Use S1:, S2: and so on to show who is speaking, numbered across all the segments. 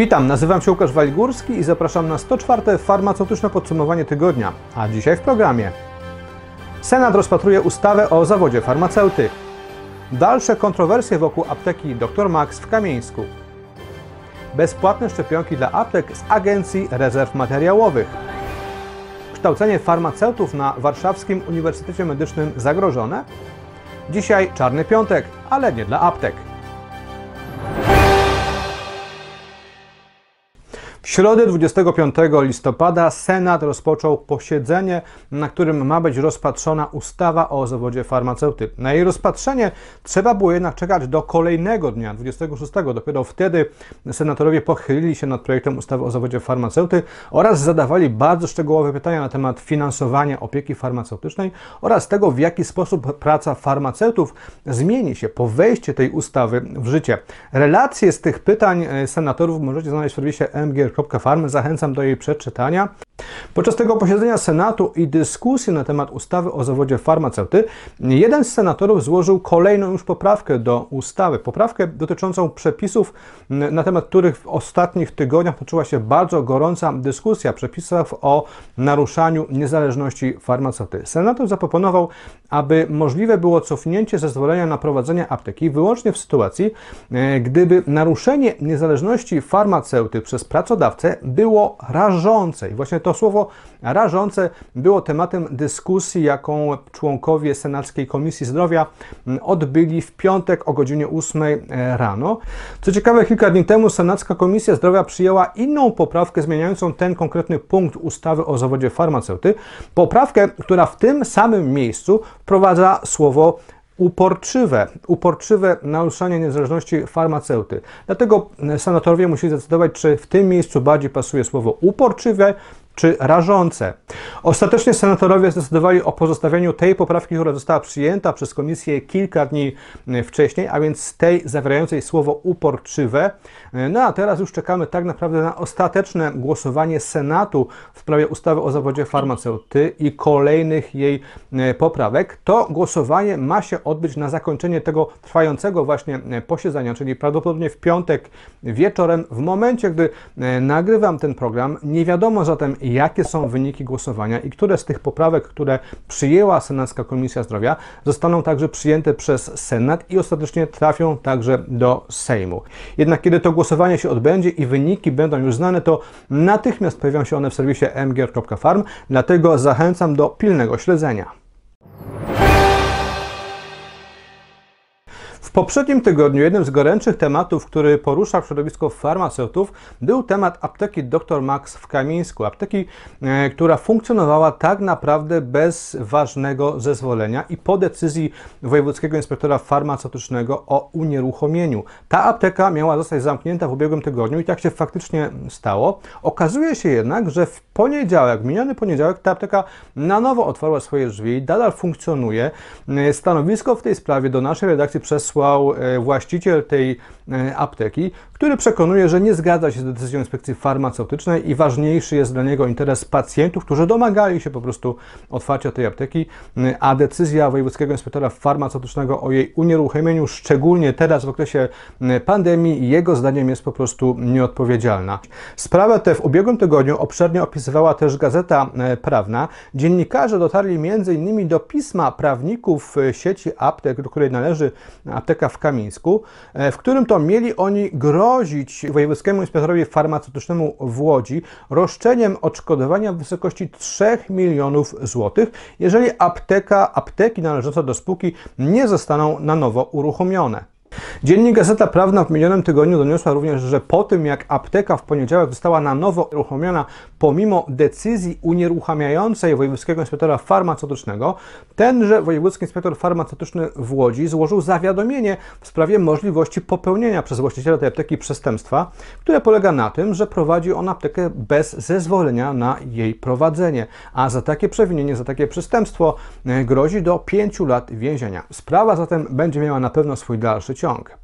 S1: Witam, nazywam się Łukasz Waligórski i zapraszam na 104. farmaceutyczne podsumowanie tygodnia. A dzisiaj w programie. Senat rozpatruje ustawę o zawodzie farmaceuty. Dalsze kontrowersje wokół apteki Dr Max w Kamieńsku. Bezpłatne szczepionki dla aptek z Agencji Rezerw Materiałowych. Kształcenie farmaceutów na Warszawskim Uniwersytecie Medycznym zagrożone. Dzisiaj czarny piątek, ale nie dla aptek. Środę 25 listopada Senat rozpoczął posiedzenie, na którym ma być rozpatrzona ustawa o zawodzie farmaceuty. Na jej rozpatrzenie trzeba było jednak czekać do kolejnego dnia, 26. Dopiero wtedy senatorowie pochylili się nad projektem ustawy o zawodzie farmaceuty oraz zadawali bardzo szczegółowe pytania na temat finansowania opieki farmaceutycznej oraz tego, w jaki sposób praca farmaceutów zmieni się po wejściu tej ustawy w życie. Relacje z tych pytań e, senatorów możecie znaleźć w serwisie MGR Farm. Zachęcam do jej przeczytania. Podczas tego posiedzenia Senatu i dyskusji na temat ustawy o zawodzie farmaceuty, jeden z senatorów złożył kolejną już poprawkę do ustawy. Poprawkę dotyczącą przepisów, na temat których w ostatnich tygodniach toczyła się bardzo gorąca dyskusja. Przepisów o naruszaniu niezależności farmaceuty. Senator zaproponował, aby możliwe było cofnięcie zezwolenia na prowadzenie apteki wyłącznie w sytuacji, e, gdyby naruszenie niezależności farmaceuty przez pracodawcę było rażące. I właśnie to to słowo rażące było tematem dyskusji, jaką członkowie Senackiej Komisji Zdrowia mm, odbyli w piątek o godzinie 8 e, rano. Co ciekawe, kilka dni temu Senacka Komisja Zdrowia przyjęła inną poprawkę zmieniającą ten konkretny punkt ustawy o zawodzie farmaceuty. Poprawkę, która w tym samym miejscu wprowadza słowo uporczywe, uporczywe naruszanie niezależności farmaceuty. Dlatego senatorowie musieli zdecydować, czy w tym miejscu bardziej pasuje słowo uporczywe, czy rażące. Ostatecznie senatorowie zdecydowali o pozostawieniu tej poprawki, która została przyjęta przez komisję kilka dni e, wcześniej, a więc tej zawierającej słowo uporczywe. E, no a teraz już czekamy tak naprawdę na ostateczne głosowanie Senatu w sprawie ustawy o zawodzie farmaceuty i kolejnych jej e, poprawek. To głosowanie ma się odbyć na zakończenie tego trwającego właśnie posiedzenia, czyli prawdopodobnie w piątek wieczorem, w momencie, gdy nagrywam ten program. Nie wiadomo zatem, jakie są wyniki głosowania i które z tych poprawek, które przyjęła Senacka Komisja Zdrowia, zostaną także przyjęte przez Senat i ostatecznie trafią także do Sejmu. Jednak kiedy to głosowanie się odbędzie i wyniki będą już znane, to natychmiast pojawią się one w serwisie mgr.farm, dlatego zachęcam do pilnego śledzenia. W poprzednim tygodniu jednym z gorętszych tematów, który porusza środowisko farmaceutów, był temat apteki Dr Max w Kamińsku. Apteki, e, która funkcjonowała tak naprawdę bez ważnego zezwolenia i po decyzji Wojewódzkiego Inspektora Farmaceutycznego o unieruchomieniu. Ta apteka miała zostać zamknięta w ubiegłym tygodniu i tak się faktycznie stało. Okazuje się jednak, że w poniedziałek, miniony poniedziałek, ta apteka na nowo otwarła swoje drzwi, nadal funkcjonuje. E, stanowisko w tej sprawie do naszej redakcji przesłał wysłał e, właściciel tej e, apteki, który przekonuje, że nie zgadza się z decyzją inspekcji farmaceutycznej i ważniejszy jest dla niego interes pacjentów, którzy domagali się po prostu otwarcia tej apteki, a decyzja wojewódzkiego inspektora farmaceutycznego o jej unieruchomieniu, szczególnie teraz w okresie pandemii, jego zdaniem jest po prostu nieodpowiedzialna. Sprawę tę w ubiegłym tygodniu obszernie opisywała też Gazeta e, Prawna. Dziennikarze dotarli m.in. do pisma prawników sieci aptek, do której należy apteka w Kamińsku, e, w którym to mieli oni grozić wojewódzkiemu inspektorowi farmaceutycznemu w Łodzi roszczeniem odszkodowania w wysokości 3 milionów złotych, jeżeli apteka, apteki należące do spółki nie zostaną na nowo uruchomione. Dziennik Gazeta Prawna w minionym tygodniu doniosła również, że po tym jak apteka w poniedziałek została na nowo uruchomiona pomimo decyzji unieruchamiającej wojewódzkiego inspektora farmaceutycznego, tenże wojewódzki inspektor farmaceutyczny w Łodzi złożył zawiadomienie w sprawie możliwości popełnienia przez właściciela tej apteki przestępstwa, które polega na tym, że prowadzi on aptekę bez zezwolenia na jej prowadzenie, a za takie przewinienie, za takie przestępstwo e, grozi do 5 lat więzienia. Sprawa zatem będzie miała na pewno swój dalszy ciąg.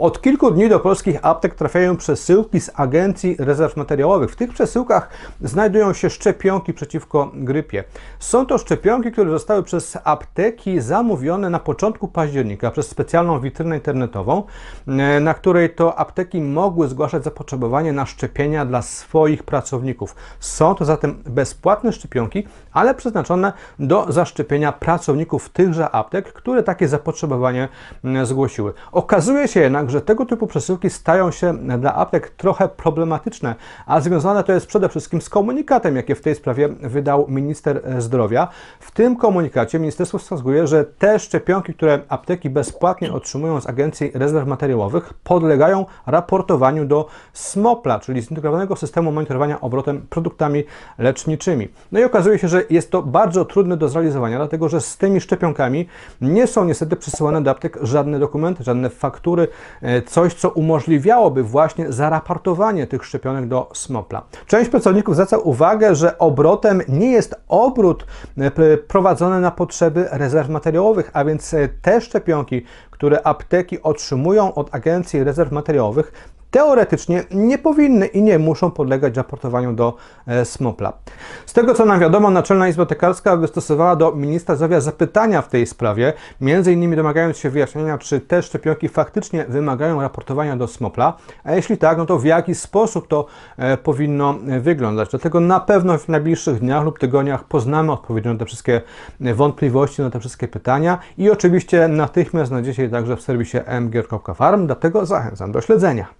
S1: Od kilku dni do polskich aptek trafiają przesyłki z Agencji Rezerw Materiałowych. W tych przesyłkach znajdują się szczepionki przeciwko grypie. Są to szczepionki, które zostały przez apteki zamówione na początku października przez specjalną witrynę internetową, e, na której to apteki mogły zgłaszać zapotrzebowanie na szczepienia dla swoich pracowników. Są to zatem bezpłatne szczepionki, ale przeznaczone do zaszczepienia pracowników tychże aptek, które takie zapotrzebowanie mm, zgłosiły. Okazuje się jednak, że tego typu przesyłki stają się dla aptek trochę problematyczne, a związane to jest przede wszystkim z komunikatem, jaki w tej sprawie wydał minister zdrowia. W tym komunikacie ministerstwo wskazuje, że te szczepionki, które apteki bezpłatnie otrzymują z Agencji Rezerw Materiałowych, podlegają raportowaniu do SMOPLA, czyli Zintegrowanego Systemu Monitorowania Obrotem Produktami Leczniczymi. No i okazuje się, że jest to bardzo trudne do zrealizowania, dlatego że z tymi szczepionkami nie są niestety przesyłane do aptek żadne dokumenty, żadne faktury, coś, co umożliwiałoby właśnie zaraportowanie tych szczepionek do SMOPLA. Część pracowników zwraca uwagę, że obrotem nie jest obrót e, prowadzony na potrzeby rezerw materiałowych, a więc e, te szczepionki, które apteki otrzymują od Agencji Rezerw Materiałowych, teoretycznie nie powinny i nie muszą podlegać raportowaniu do e, SMOPLA. Z tego co nam wiadomo, Naczelna Izba Lekarska wystosowała do ministra zdrowia zapytania w tej sprawie, innymi domagając się wyjaśnienia, czy te szczepionki faktycznie wymagają raportowania do SMOPLA, a jeśli tak, no to w jaki sposób to e, powinno wyglądać. Dlatego na pewno w najbliższych dniach lub tygodniach poznamy odpowiedzi na te wszystkie wątpliwości, na te wszystkie pytania i oczywiście natychmiast znajdziecie je także w serwisie mgr.farm, dlatego zachęcam do śledzenia.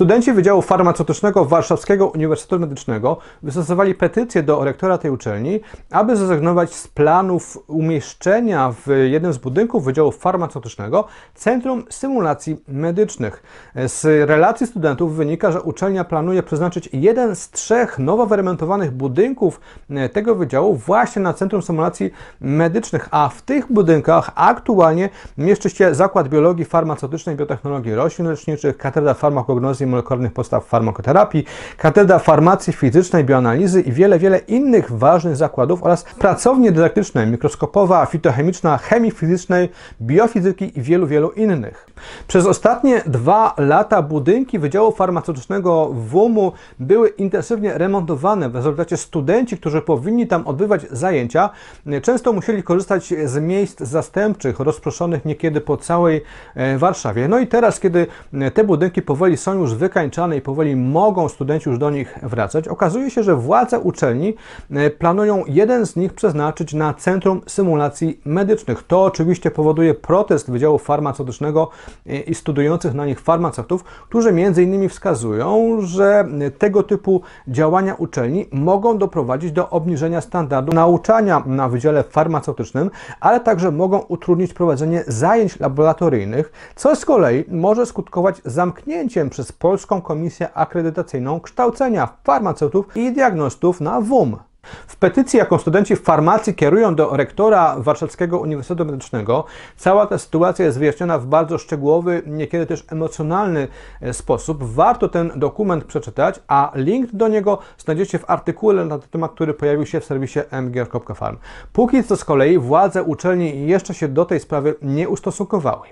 S1: Studenci Wydziału Farmaceutycznego Warszawskiego Uniwersytetu Medycznego wystosowali petycję do rektora tej uczelni, aby zrezygnować z planów umieszczenia w jednym z budynków Wydziału Farmaceutycznego Centrum Symulacji Medycznych. Z relacji studentów wynika, że uczelnia planuje przeznaczyć jeden z trzech nowo wyremontowanych budynków tego wydziału właśnie na Centrum Symulacji Medycznych, a w tych budynkach aktualnie mieszczy się Zakład Biologii Farmaceutycznej i Biotechnologii Roślin Leczniczych, Katedra Farmakognozy molekularnych podstaw farmakoterapii, Katedra Farmacji Fizycznej, Bioanalizy i wiele, wiele innych ważnych zakładów oraz pracownie dydaktyczne, mikroskopowa, fitochemiczna, chemii fizycznej, biofizyki i wielu, wielu innych. Przez ostatnie dwa lata budynki Wydziału Farmaceutycznego WUM-u były intensywnie remontowane. W rezultacie studenci, którzy powinni tam odbywać zajęcia, często musieli korzystać z miejsc zastępczych, rozproszonych niekiedy po całej e, Warszawie. No i teraz, kiedy te budynki powoli są już wykańczane i powoli mogą studenci już do nich wracać, okazuje się, że władze uczelni e, planują jeden z nich przeznaczyć na Centrum Symulacji Medycznych. To oczywiście powoduje protest Wydziału Farmaceutycznego e, i studiujących na nich farmaceutów, którzy między innymi wskazują, że tego typu działania uczelni mogą doprowadzić do obniżenia standardu nauczania na Wydziale Farmaceutycznym, ale także mogą utrudnić prowadzenie zajęć laboratoryjnych, co z kolei może skutkować zamknięciem przez Polską Komisję Akredytacyjną Kształcenia Farmaceutów i Diagnostów na WUM. W petycji, jaką studenci farmacji kierują do rektora Warszawskiego Uniwersytetu Medycznego, cała ta sytuacja jest wyjaśniona w bardzo szczegółowy, niekiedy też emocjonalny e, sposób. Warto ten dokument przeczytać, a link do niego znajdziecie w artykule na ten temat, który pojawił się w serwisie mgr.farm. Póki co z kolei władze uczelni jeszcze się do tej sprawy nie ustosunkowały.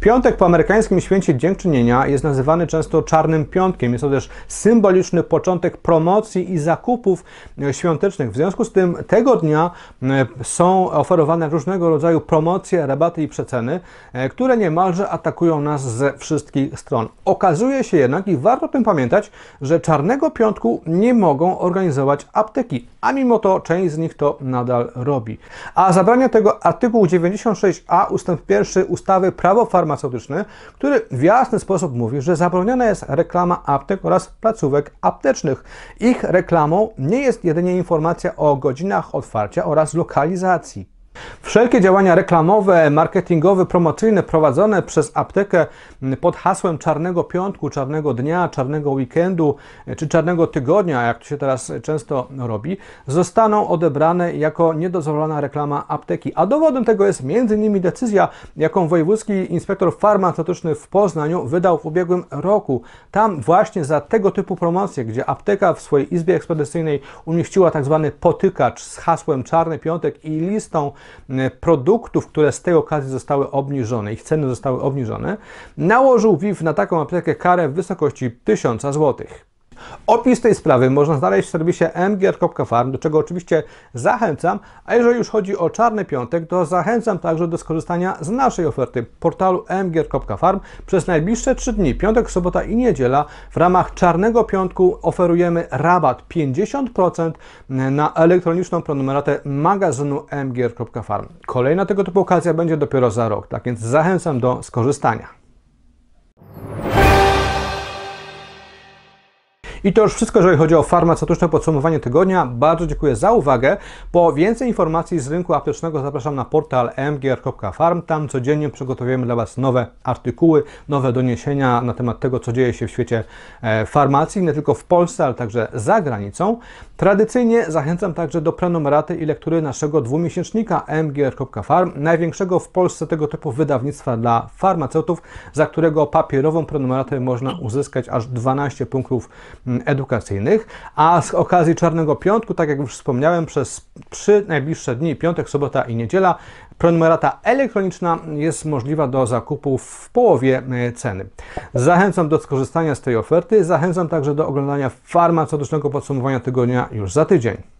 S1: Piątek po amerykańskim święcie dziękczynienia jest nazywany często Czarnym Piątkiem. Jest to też symboliczny początek promocji i zakupów świątecznych. W związku z tym tego dnia e, są oferowane różnego rodzaju promocje, rabaty i przeceny, e, które niemalże atakują nas ze wszystkich stron. Okazuje się jednak, i warto o tym pamiętać, że Czarnego Piątku nie mogą organizować apteki, a mimo to część z nich to nadal robi. A zabrania tego artykuł 96a ustęp 1 ustawy Prawo Farmaceutyczne farmaceutyczny, który w jasny sposób mówi, że zabroniona jest reklama aptek oraz placówek aptecznych. Ich reklamą nie jest jedynie informacja o godzinach otwarcia oraz lokalizacji. Wszelkie działania reklamowe, marketingowe, promocyjne prowadzone przez aptekę pod hasłem czarnego piątku, czarnego dnia, czarnego weekendu czy czarnego tygodnia, jak to się teraz często robi, zostaną odebrane jako niedozwolona reklama apteki. A dowodem tego jest m.in. decyzja, jaką wojewódzki inspektor farmaceutyczny w Poznaniu wydał w ubiegłym roku. Tam właśnie za tego typu promocje, gdzie apteka w swojej izbie ekspedycyjnej umieściła tak zwany potykacz z hasłem Czarny Piątek i listą produktów, które z tej okazji zostały obniżone, ich ceny zostały obniżone, nałożył WIF na taką aptekę karę w wysokości 1000 zł. Opis tej sprawy można znaleźć w serwisie mgr.farm, do czego oczywiście zachęcam, a jeżeli już chodzi o Czarny Piątek, to zachęcam także do skorzystania z naszej oferty portalu mgr.farm. Przez najbliższe 3 dni, piątek, sobota i niedziela, w ramach Czarnego Piątku oferujemy rabat 50% na elektroniczną prenumeratę magazynu mgr.farm. Kolejna tego typu okazja będzie dopiero za rok, tak więc zachęcam do skorzystania. I to już wszystko, jeżeli chodzi o farmaceutyczne podsumowanie tygodnia. Bardzo dziękuję za uwagę. Po więcej informacji z rynku aptecznego zapraszam na portal mgr.farm. Tam codziennie przygotowujemy dla Was nowe artykuły, nowe doniesienia na temat tego, co dzieje się w świecie e, farmacji, nie tylko w Polsce, ale także za granicą. Tradycyjnie zachęcam także do prenumeraty i lektury naszego dwumiesięcznika mgr.farm, największego w Polsce tego typu wydawnictwa dla farmaceutów, za którego papierową prenumeratę można uzyskać aż 12 punktów edukacyjnych, a z okazji Czarnego Piątku, tak jak już wspomniałem, przez trzy najbliższe dni, piątek, sobota i niedziela, prenumerata elektroniczna jest możliwa do zakupu w połowie ceny. Zachęcam do skorzystania z tej oferty, zachęcam także do oglądania farmaceutycznego podsumowania tygodnia już za tydzień.